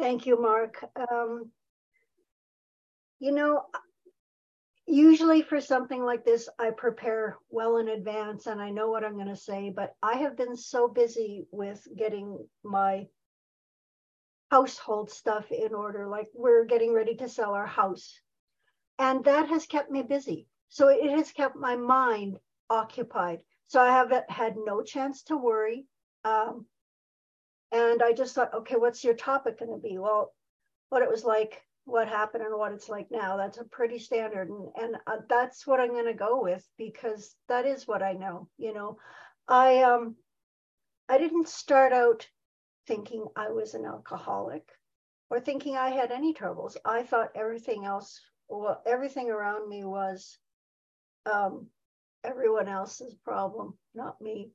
Thank you, Mark. Um, you know, usually for something like this, I prepare well in advance and I know what I'm going to say, but I have been so busy with getting my household stuff in order. Like we're getting ready to sell our house. And that has kept me busy. So it has kept my mind occupied. So I have had no chance to worry. Um, and I just thought, okay, what's your topic going to be? Well, what it was like, what happened, and what it's like now. That's a pretty standard, and and uh, that's what I'm going to go with because that is what I know. You know, I um, I didn't start out thinking I was an alcoholic or thinking I had any troubles. I thought everything else, well, everything around me was um, everyone else's problem, not me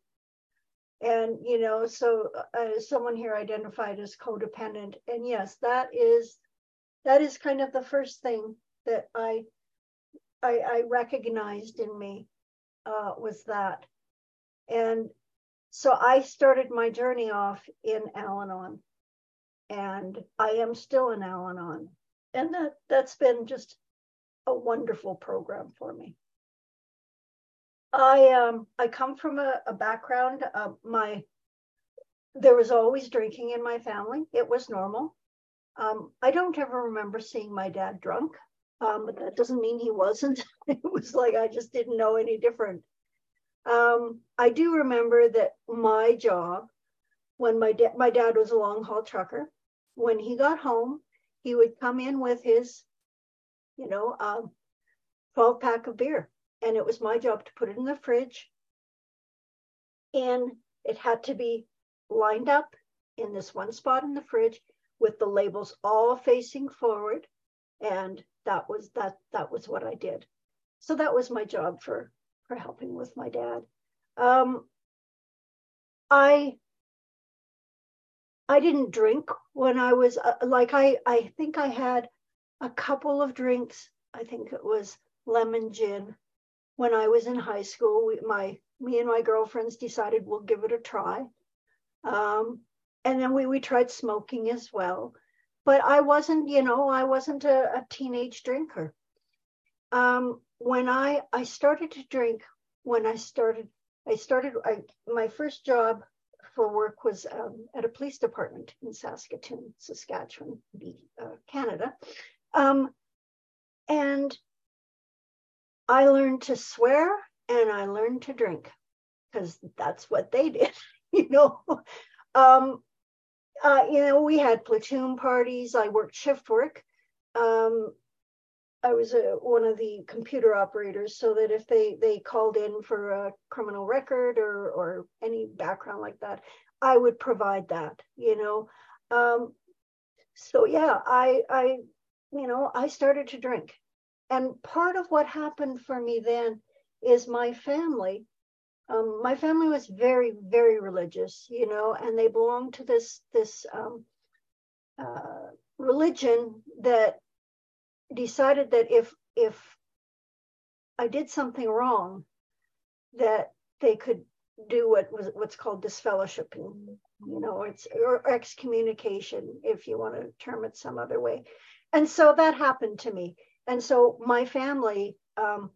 and you know so uh, someone here identified as codependent. And yes that is that is kind of the first thing that i i, I recognized in me uh, was that. And so i started my journey off in al-anon. And i am still in al-anon. And that that's been just a wonderful program for me I um I come from a, a background. Uh, my there was always drinking in my family. It was normal. Um, I don't ever remember seeing my dad drunk, um, but that doesn't mean he wasn't. it was like I just didn't know any different. Um, I do remember that my job, when my dad my dad was a long haul trucker, when he got home, he would come in with his, you know, um, 12 pack of beer and it was my job to put it in the fridge. And it had to be lined up in this one spot in the fridge with the labels all facing forward. And that was that that was what I did. So that was my job for for helping with my dad. Um, I I didn't drink when I was uh, like I I think I had a couple of drinks. I think it was lemon gin when I was in high school, we, my me and my girlfriends decided we'll give it a try. Um, and then we we tried smoking as well. But I wasn't, you know, I wasn't a, a teenage drinker. Um, when I I started to drink, when I started, I started. I, my first job for work was um, at a police department in Saskatoon, Saskatchewan, uh, Canada. Um, and I learned to swear and I learned to drink because that's what they did, you know. Um, uh, you know, we had platoon parties. I worked shift work. Um, I was a, one of the computer operators, so that if they they called in for a criminal record or or any background like that, I would provide that. You know, um, so yeah, I I you know I started to drink, and part of what happened for me then is my family um, my family was very very religious you know and they belonged to this this um, uh, religion that decided that if if i did something wrong that they could do what was what's called disfellowshipping you know it's or excommunication if you want to term it some other way. And so that happened to me and so my family um,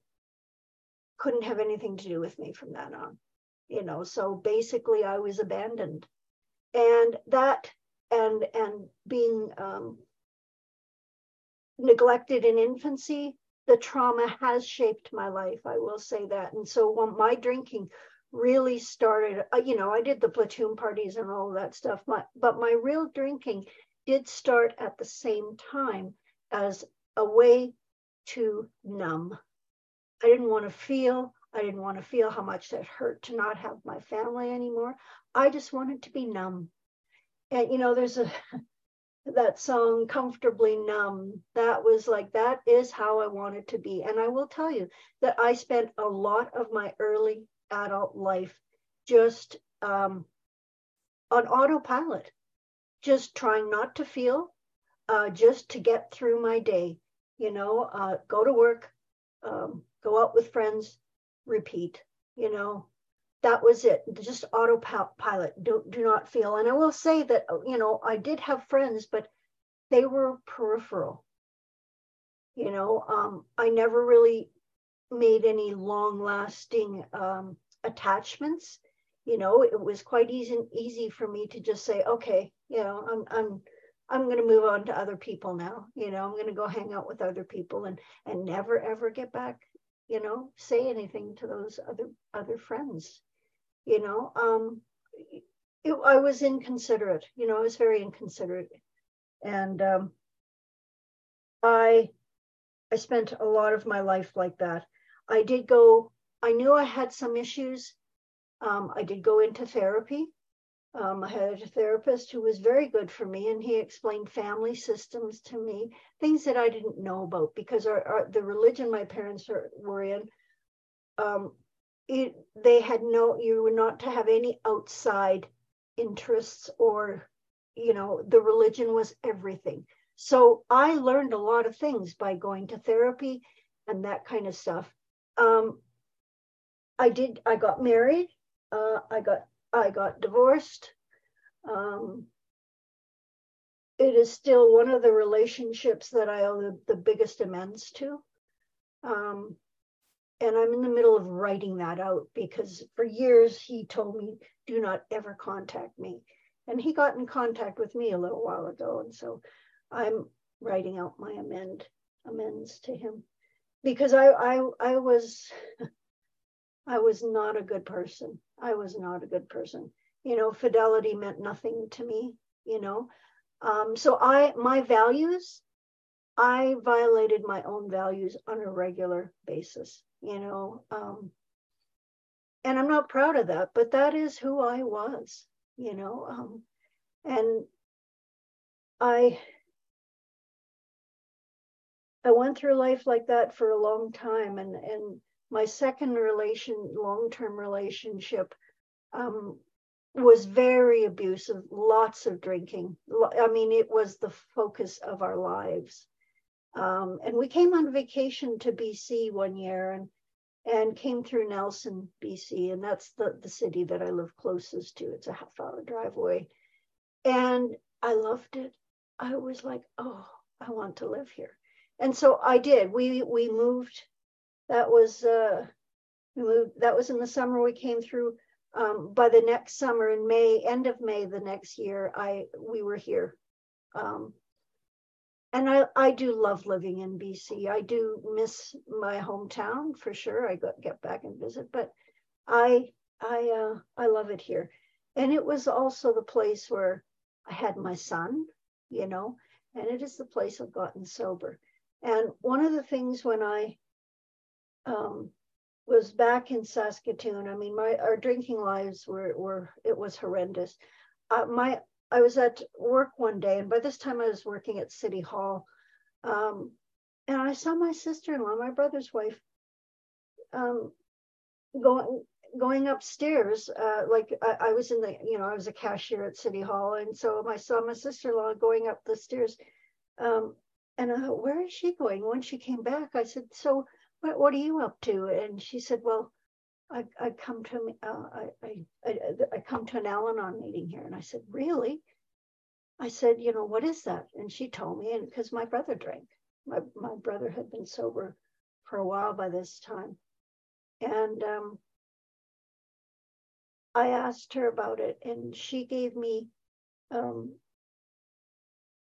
couldn't have anything to do with me from that on you know so basically i was abandoned. And that and and being um, neglected in infancy the trauma has shaped my life i will say that. And so when my drinking really started uh, you know i did the platoon parties and all that stuff my, but my real drinking did start at the same time as a way to numb. I didn't want to feel. I didn't want to feel how much that hurt to not have my family anymore. I just wanted to be numb. And you know, there's a that song comfortably numb that was like that is how i wanted to be and i will tell you that i spent a lot of my early adult life just um, on autopilot just trying not to feel uh, just to get through my day you know, uh, go to work, um, go out with friends, repeat, you know, that was it. Just autopilot. Do, do not feel. And I will say that, you know, I did have friends, but they were peripheral. You know, um, I never really made any long lasting um, attachments. You know, it was quite easy easy for me to just say, okay, you know, I'm I'm I'm going to move on to other people now. You know, I'm going to go hang out with other people and and never ever get back. You know, say anything to those other other friends. You know, um, it, I was inconsiderate. You know, I was very inconsiderate, and um, I I spent a lot of my life like that. I did go. I knew I had some issues. Um, I did go into therapy. Um, I had a therapist who was very good for me, and he explained family systems to me, things that I didn't know about because our, our the religion my parents are, were in, um, it, they had no, you were not to have any outside interests or, you know, the religion was everything. So I learned a lot of things by going to therapy and that kind of stuff. Um, I did. I got married. Uh, I got I got divorced. Um, it is still one of the relationships that I owe the, the biggest amends to. Um, and I'm in the middle of writing that out because for years he told me, do not ever contact me. And he got in contact with me a little while ago. And so I'm writing out my amend amends to him because I I I was I was not a good person. I was not a good person. You know, fidelity meant nothing to me, you know. Um, so I my values, I violated my own values on a regular basis, you know. Um, and I'm not proud of that, but that is who I was, you know. Um, and I I went through life like that for a long time and and my second relation, long term relationship, um, was very abusive, lots of drinking. I mean, it was the focus of our lives. Um, and we came on vacation to BC one year and and came through Nelson, BC, and that's the, the city that I live closest to. It's a half hour drive away. And I loved it. I was like, oh, I want to live here. And so I did. We we moved that was uh, moved. That was in the summer we came through. Um, by the next summer in May, end of May the next year, I we were here. Um, and I, I do love living in BC. I do miss my hometown for sure. I get back and visit, but I I uh, I love it here. And it was also the place where I had my son, you know, and it is the place I've gotten sober. And one of the things when I um, was back in Saskatoon. I mean, my our drinking lives were were it was horrendous. Uh, my I was at work one day, and by this time I was working at City Hall, um, and I saw my sister-in-law, my brother's wife, um, going going upstairs. Uh, like I, I, was in the you know I was a cashier at City Hall, and so I saw my sister-in-law going up the stairs. Um, and I thought, where is she going? When she came back, I said, so what, what are you up to? And she said, well, I, I come to uh, I, I, I come to an Al-Anon meeting here, and I said, really? I said, you know, what is that? And she told me, and because my brother drank, my my brother had been sober for a while by this time, and um, I asked her about it, and she gave me um,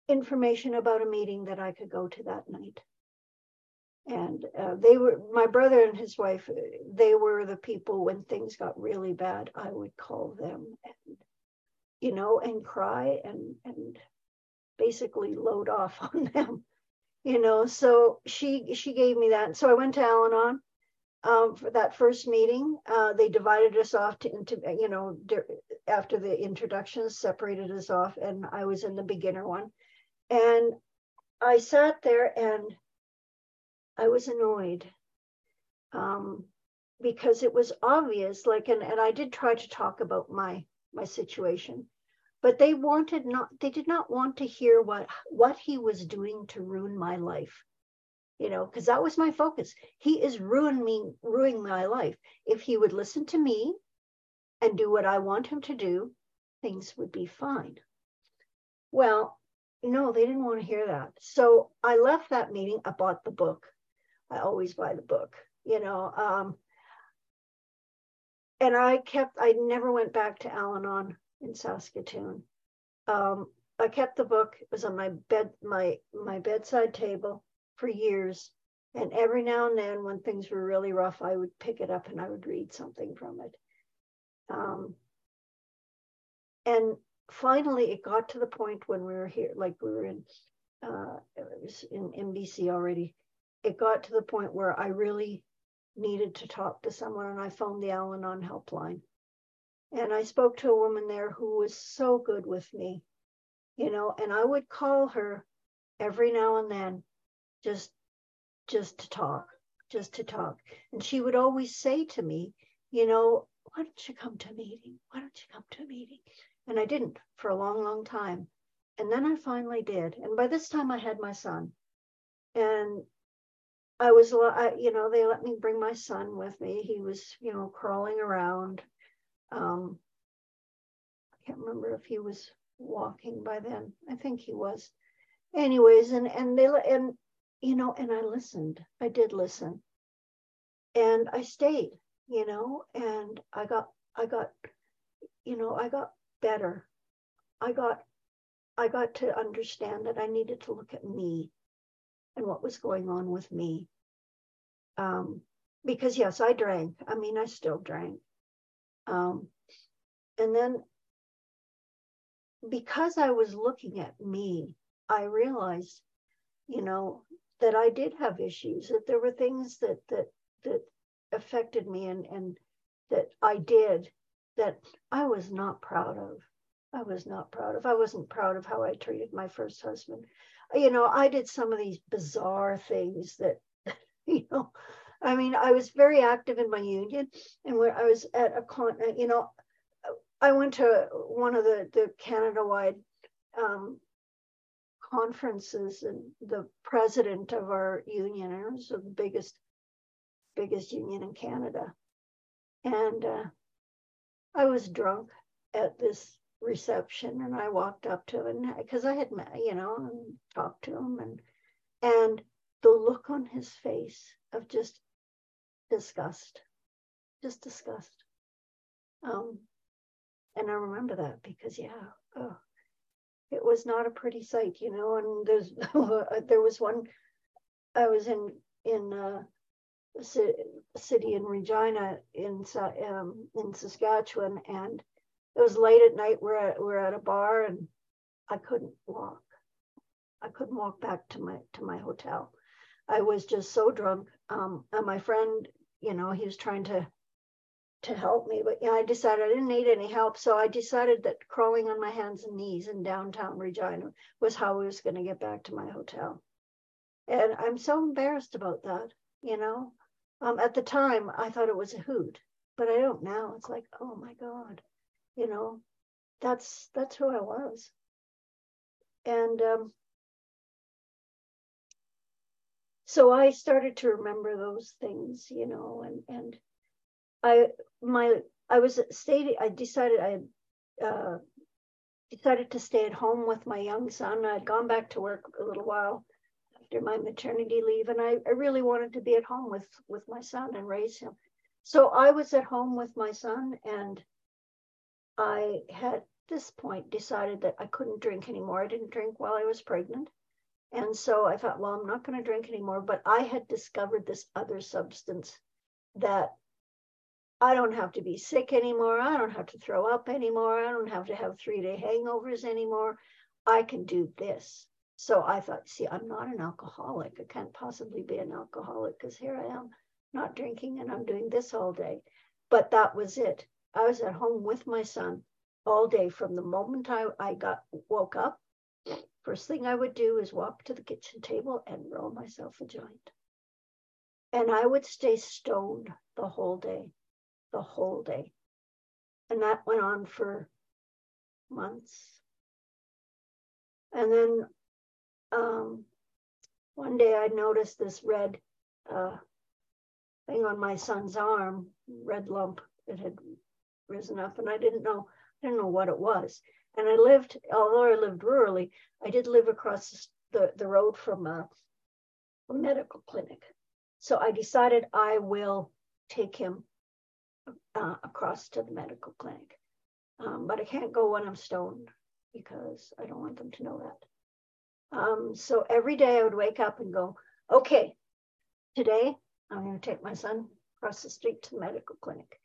information about a meeting that I could go to that night and uh, they were my brother and his wife they were the people when things got really bad i would call them and you know and cry and and basically load off on them you know? So she she gave me that. So i went to al-anon um, for that first meeting. Uh, they divided us off to into you know after the introductions separated us off and i was in the beginner one. And i sat there and I was annoyed um, because it was obvious. Like, and, and I did try to talk about my my situation, but they wanted not. They did not want to hear what what he was doing to ruin my life. You know, because that was my focus. He is ruining me, ruining my life. If he would listen to me and do what I want him to do, things would be fine. Well, no, they didn't want to hear that. So I left that meeting. I bought the book. I always buy the book, you know. Um, and I kept, I never went back to Al Anon in Saskatoon. Um, I kept the book. It was on my bed, my my bedside table for years. And every now and then, when things were really rough, I would pick it up and I would read something from it. Um, and finally, it got to the point when we were here, like we were in, uh, it was in, MBC already. It got to the point where I really needed to talk to someone, and I phoned the Al Anon helpline. And I spoke to a woman there who was so good with me, you know, and I would call her every now and then just just to talk, just to talk. And she would always say to me, you know, why don't you come to a meeting? Why don't you come to a meeting? And I didn't for a long, long time. And then I finally did. And by this time, I had my son. And I was, you know, they let me bring my son with me. He was, you know, crawling around. Um, I can't remember if he was walking by then. I think he was. Anyways, and and they and you know, and I listened. I did listen. And I stayed, you know, and I got, I got, you know, I got better. I got, I got to understand that I needed to look at me and what was going on with me. Um, because yes, I drank. I mean, I still drank. Um, and then because I was looking at me, I realized, you know, that I did have issues, that there were things that that that affected me and and that I did that I was not proud of. I was not proud of. I wasn't proud of how I treated my first husband. You know, I did some of these bizarre things that, you know, I mean, I was very active in my union, and where I was at a con, you know, I went to one of the the Canada wide um, conferences and the president of our union, and it was the biggest, biggest union in Canada. And uh, I was drunk at this reception, and I walked up to him because I had met, you know, and talked to him, and and the look on his face of just disgust, just disgust. Um, and I remember that because yeah, oh, it was not a pretty sight, you know. And there's there was one I was in in uh, a city in Regina in um, in Saskatchewan, and it was late at night. We're at we're at a bar, and I couldn't walk. I couldn't walk back to my to my hotel. I was just so drunk. Um, and my friend, you know, he was trying to to help me. But yeah, I decided I didn't need any help. So I decided that crawling on my hands and knees in downtown Regina was how I was going to get back to my hotel. And I'm so embarrassed about that, you know. Um, at the time, I thought it was a hoot, but I don't now. It's like, oh my God, you know, that's that's who I was. And um, so I started to remember those things, you know, and and I my I was stayed. I decided I uh, decided to stay at home with my young son. I'd gone back to work a little while after my maternity leave, and I, I really wanted to be at home with with my son and raise him. So I was at home with my son, and I had this point decided that I couldn't drink anymore. I didn't drink while I was pregnant. And so I thought, well, I'm not going to drink anymore. But I had discovered this other substance that I don't have to be sick anymore. I don't have to throw up anymore. I don't have to have three day hangovers anymore. I can do this. So I thought, see, I'm not an alcoholic. I can't possibly be an alcoholic because here I am not drinking and I'm doing this all day. But that was it. I was at home with my son all day from the moment I, I got woke up. First thing I would do is walk to the kitchen table and roll myself a joint. And I would stay stoned the whole day the whole day. And that went on for months. And then um, one day I noticed this red uh, thing on my son's arm, red lump that had risen up, and I didn't know, I didn't know what it was. And I lived, although I lived rurally, I did live across the, the road from a, a medical clinic. So I decided I will take him uh, across to the medical clinic. Um, but I can't go when I'm stoned because I don't want them to know that. Um, so every day I would wake up and go, okay, today I'm going to take my son across the street to the medical clinic.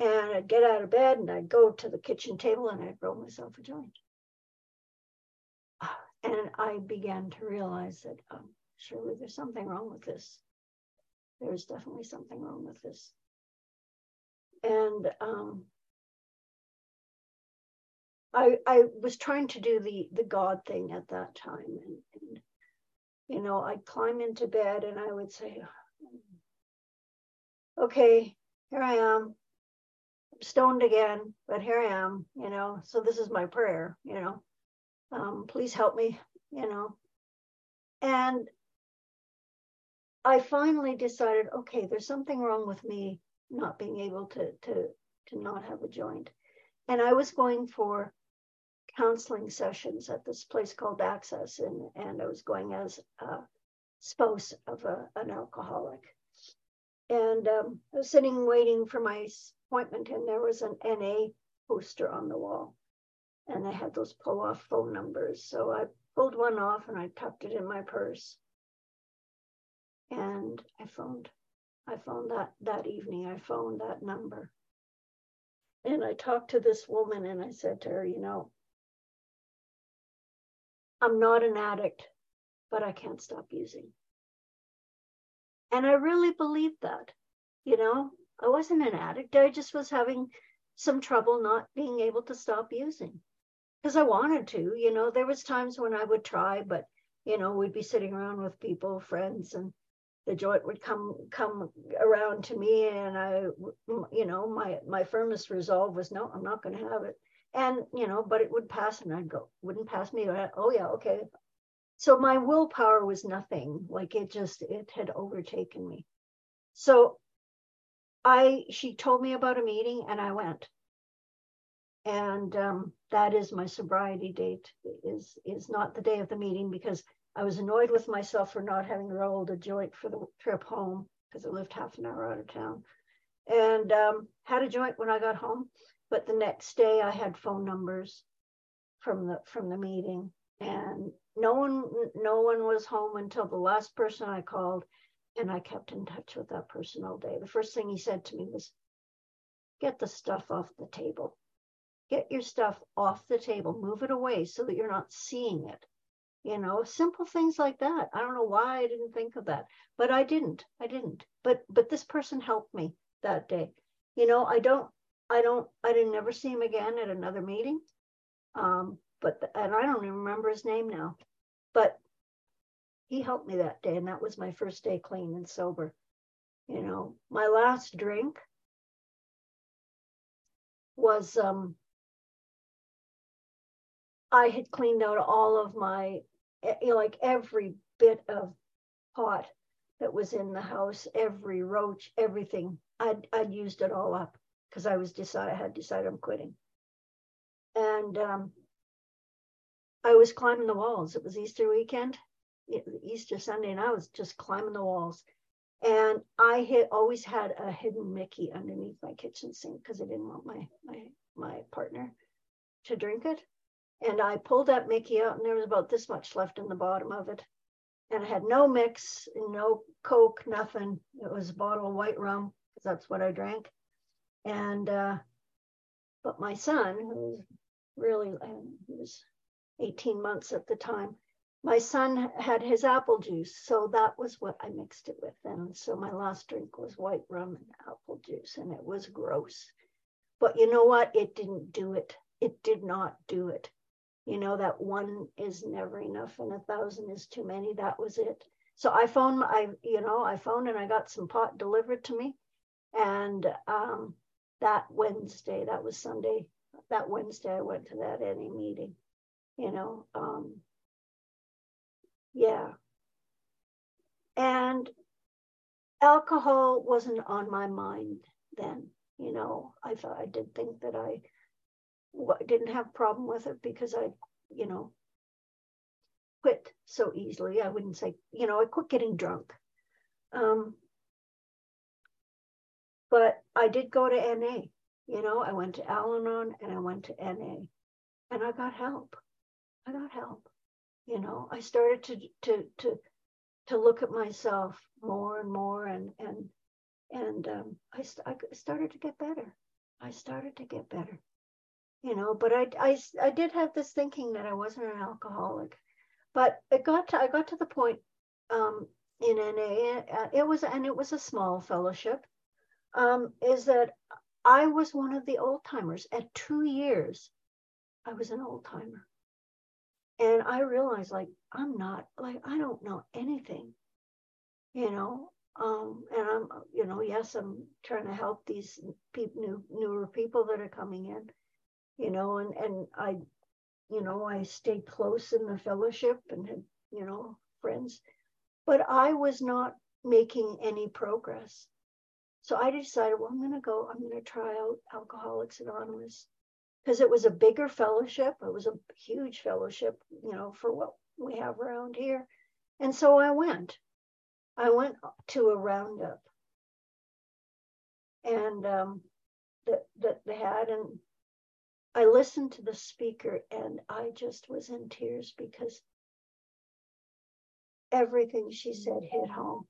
And I'd get out of bed and I'd go to the kitchen table and I'd roll myself a joint. And I began to realize that um, surely there's something wrong with this. There's definitely something wrong with this. And um, I I was trying to do the the God thing at that time, and, and you know I'd climb into bed and I would say, "Okay, here I am, stoned again, but here I am, you know, so this is my prayer, you know, um, please help me, you know. And I finally decided, okay, there's something wrong with me not being able to to to not have a joint. And I was going for counseling sessions at this place called Access, and, and I was going as a spouse of a, an alcoholic. And um, I was sitting waiting for my appointment, and there was an NA poster on the wall. And I had those pull off phone numbers. So I pulled one off and I tucked it in my purse. And I phoned. I phoned that that evening. I phoned that number. And I talked to this woman and I said to her, you know, I'm not an addict, but I can't stop using. And I really believed that. You know, I wasn't an addict. I just was having some trouble not being able to stop using because I wanted to. You know, there was times when I would try, but you know, we'd be sitting around with people, friends, and the joint would come come around to me, and I, you know, my my firmest resolve was no, I'm not going to have it. And you know, but it would pass, and I'd go, wouldn't pass me. oh yeah, okay, so my willpower was nothing. Like it just, it had overtaken me. So I, she told me about a meeting and I went. And um, that is my sobriety date is, is not the day of the meeting because I was annoyed with myself for not having rolled a joint for the trip home because I lived half an hour out of town and um, had a joint when I got home. But the next day I had phone numbers from the from the meeting and no one no one was home until the last person I called and I kept in touch with that person all day. The first thing he said to me was get the stuff off the table. Get your stuff off the table, move it away so that you're not seeing it. You know, simple things like that. I don't know why I didn't think of that, but I didn't. I didn't. But but this person helped me that day. You know, I don't I don't I didn't never see him again at another meeting. Um, but and I don't even remember his name now, but he helped me that day, and that was my first day clean and sober. You know, my last drink was um I had cleaned out all of my you know, like every bit of pot that was in the house, every roach, everything. I'd I'd used it all up because I was decided I had decided I'm quitting. And um, I was climbing the walls. It was Easter weekend, Easter Sunday, and I was just climbing the walls. And I had always had a hidden Mickey underneath my kitchen sink because I didn't want my my my partner to drink it. And I pulled that Mickey out, and there was about this much left in the bottom of it. And I had no mix, no Coke, nothing. It was a bottle of white rum because that's what I drank. And uh, but my son, who was really, he was 18 months at the time. My son had his apple juice, so that was what I mixed it with. And so my last drink was white rum and apple juice, and it was gross. But you know what? It didn't do it. It did not do it. You know, that one is never enough and a thousand is too many. That was it. So I phoned, I, you know, I phoned and I got some pot delivered to me. And um, that Wednesday, that was Sunday, that Wednesday, I went to that NA meeting you know um yeah and alcohol wasn't on my mind then you know i thought i did think that i didn't have problem with it because I, you know, quit so easily. I wouldn't say, you know, I quit getting drunk. Um, but I did go to NA. You know, I went to Al Anon and I went to NA and I got help. I got help. You know, I started to to to to look at myself more and more and and and um, I, I started to get better. I started to get better. You know, but I, I I did have this thinking that I wasn't an alcoholic, but it got to I got to the point um, in NA. Uh, it was and it was a small fellowship um, is that I was one of the old timers. At two years, I was an old timer. And I realized, like, I'm not, like, I don't know anything, you know. Um, and I'm, you know, yes, I'm trying to help these people, new, newer people that are coming in, you know, and, and I, you know, I stayed close in the fellowship and had, you know, friends, but I was not making any progress. So I decided, well, I'm going to go, I'm going to try out Alcoholics Anonymous because it was a bigger fellowship. It was a huge fellowship, you know, for what we have around here. And so I went. I went to a roundup and um, that, that they had. And I listened to the speaker and I just was in tears because everything she said hit home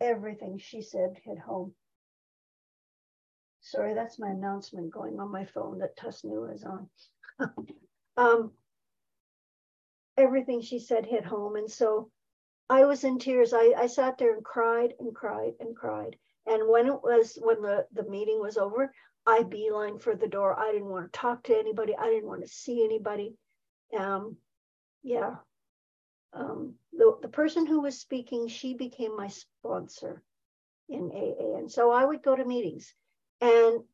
everything she said hit home. Sorry, that's my announcement going on my phone that Tusnu is on. um, everything she said hit home. And so I was in tears. I, I sat there and cried and cried and cried. And when it was, when the, the meeting was over, I beeline for the door. I didn't want to talk to anybody. I didn't want to see anybody. Um, yeah, um, the, the person who was speaking, she became my sponsor in AA. And so I would go to meetings. And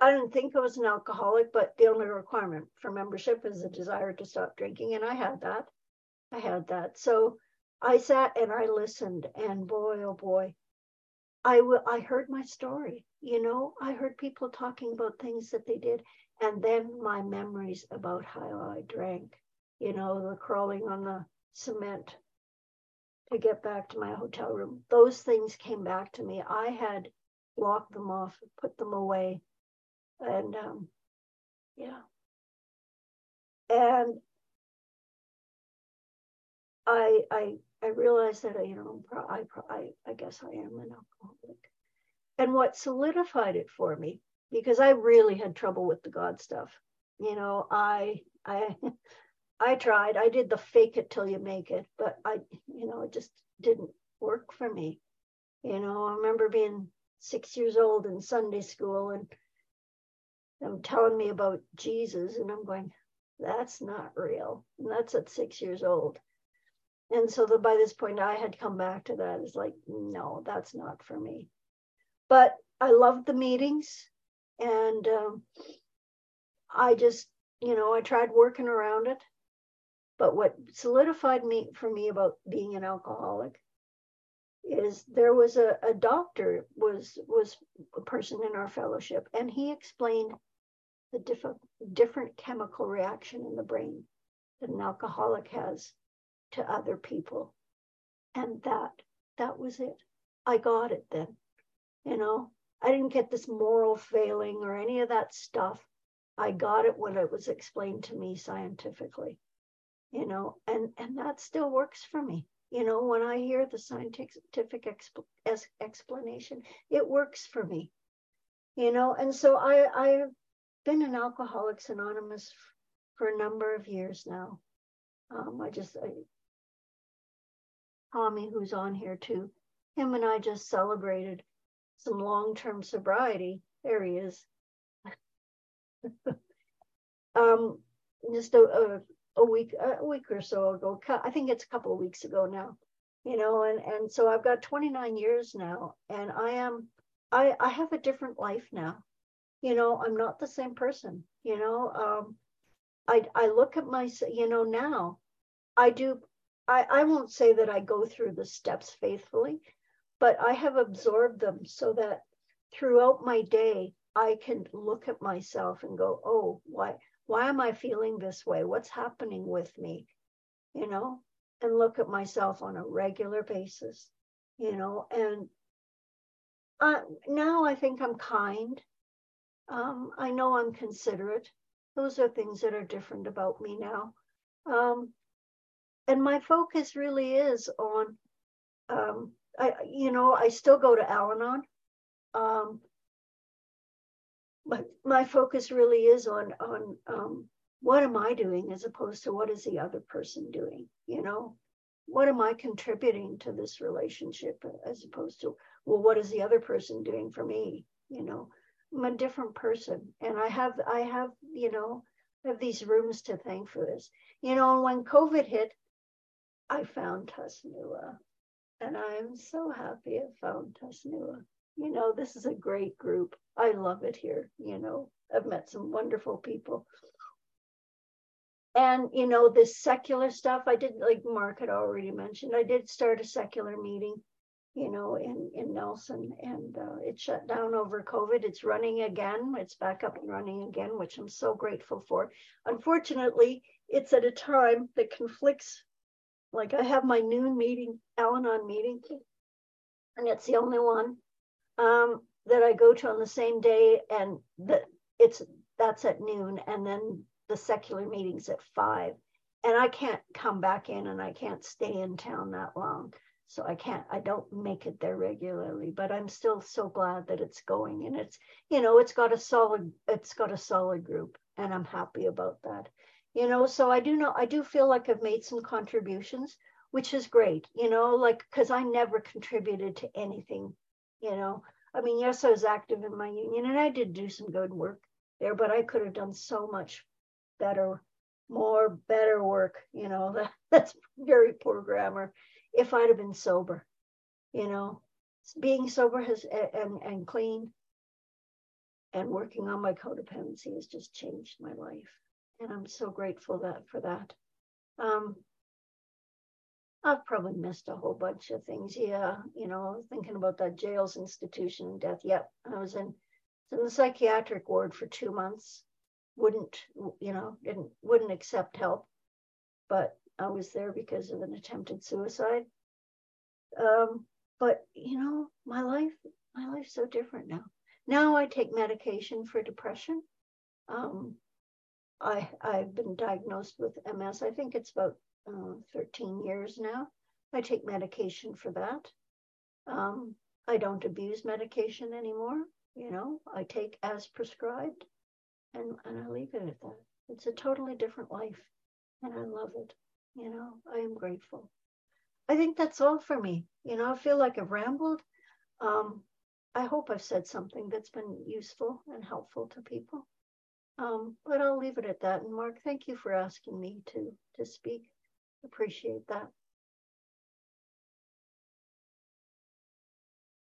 I didn't think I was an alcoholic, but the only requirement for membership is a desire to stop drinking. And I had that. I had that. So I sat and I listened. And boy, oh boy, I, w- I heard my story. You know, I heard people talking about things that they did. And then my memories about how I drank, you know, the crawling on the cement to get back to my hotel room. Those things came back to me. I had locked them off, put them away, and um, yeah. And I I I realized that I, you know I I I guess I am an alcoholic. And what solidified it for me because I really had trouble with the God stuff. You know, I I I tried. I did the fake it till you make it, but I, you know, it just didn't work for me. You know, I remember being six years old in Sunday school and them telling me about Jesus, and I'm going, that's not real. And that's at six years old. And so the, by this point, I had come back to that. It's like, no, that's not for me. But I loved the meetings, and um, I just, you know, I tried working around it. But what solidified me for me about being an alcoholic is there was a, a doctor was was a person in our fellowship and he explained the different different chemical reaction in the brain that an alcoholic has to other people. And that that was it. I got it then you know? I didn't get this moral failing or any of that stuff. I got it when it was explained to me scientifically you know, and and that still works for me. You know, when I hear the scientific exp- explanation, it works for me. You know, and so I I've been an Alcoholics Anonymous for a number of years now. Um, I just I, Tommy, who's on here too, him and I just celebrated some long-term sobriety. There he is. um, just a, a, a week a week or so ago. I think it's a couple of weeks ago now. You know, and and so I've got 29 years now, and I am I I have a different life now. You know, I'm not the same person. You know, um, I I look at my you know now, I do. I I won't say that I go through the steps faithfully, but I have absorbed them so that throughout my day I can look at myself and go, oh, why why am I feeling this way? What's happening with me? You know, and look at myself on a regular basis, you know, and uh, now I think I'm kind. Um, I know I'm considerate. Those are things that are different about me now. Um, and my focus really is on, um, I, you know, I still go to Al Anon. But my focus really is on on um, what am I doing as opposed to what is the other person doing? You know, what am I contributing to this relationship as opposed to well, what is the other person doing for me? You know, I'm a different person, and I have I have you know I have these rooms to thank for this. You know, when COVID hit, I found Tasnua, and I'm so happy I found Tasnua you know, this is a great group. I love it here. You know, I've met some wonderful people. And, you know, this secular stuff, I did, like Mark had already mentioned, I did start a secular meeting, you know, in, in Nelson, and uh, it shut down over COVID. It's running again. It's back up and running again, which I'm so grateful for. Unfortunately, it's at a time that conflicts. Like I have my noon meeting, Al Anon meeting, and it's the only one um, that I go to on the same day, and that it's that's at noon, and then the secular meetings at five, and I can't come back in, and I can't stay in town that long, so I can't, I don't make it there regularly, but I'm still so glad that it's going, and it's, you know, it's got a solid, it's got a solid group, and I'm happy about that, you know. So I do know, I do feel like I've made some contributions, which is great, you know, like because I never contributed to anything you know? I mean yes i was active in my union and i did do some good work there but i could have done so much better more better work you know? That, that's very poor grammar. If i'd have been sober you know? Being sober has and and clean and working on my codependency has just changed my life. And i'm so grateful that for that. Um, I've probably missed a whole bunch of things. Yeah, you know, thinking about that jails institution death. Yep, I was in in the psychiatric ward for two months. Wouldn't you know? Didn't wouldn't accept help, but I was there because of an attempted suicide. Um, but you know, my life, my life's so different now. Now I take medication for depression. Um, I I've been diagnosed with MS. I think it's about uh, 13 years now. I take medication for that. Um, I don't abuse medication anymore. You know, I take as prescribed and, and I leave it at that. It's a totally different life and I love it. You know, I am grateful. I think that's all for me. You know, I feel like I've rambled. Um, I hope I've said something that's been useful and helpful to people. Um, but I'll leave it at that. And Mark, thank you for asking me to to speak. Appreciate that.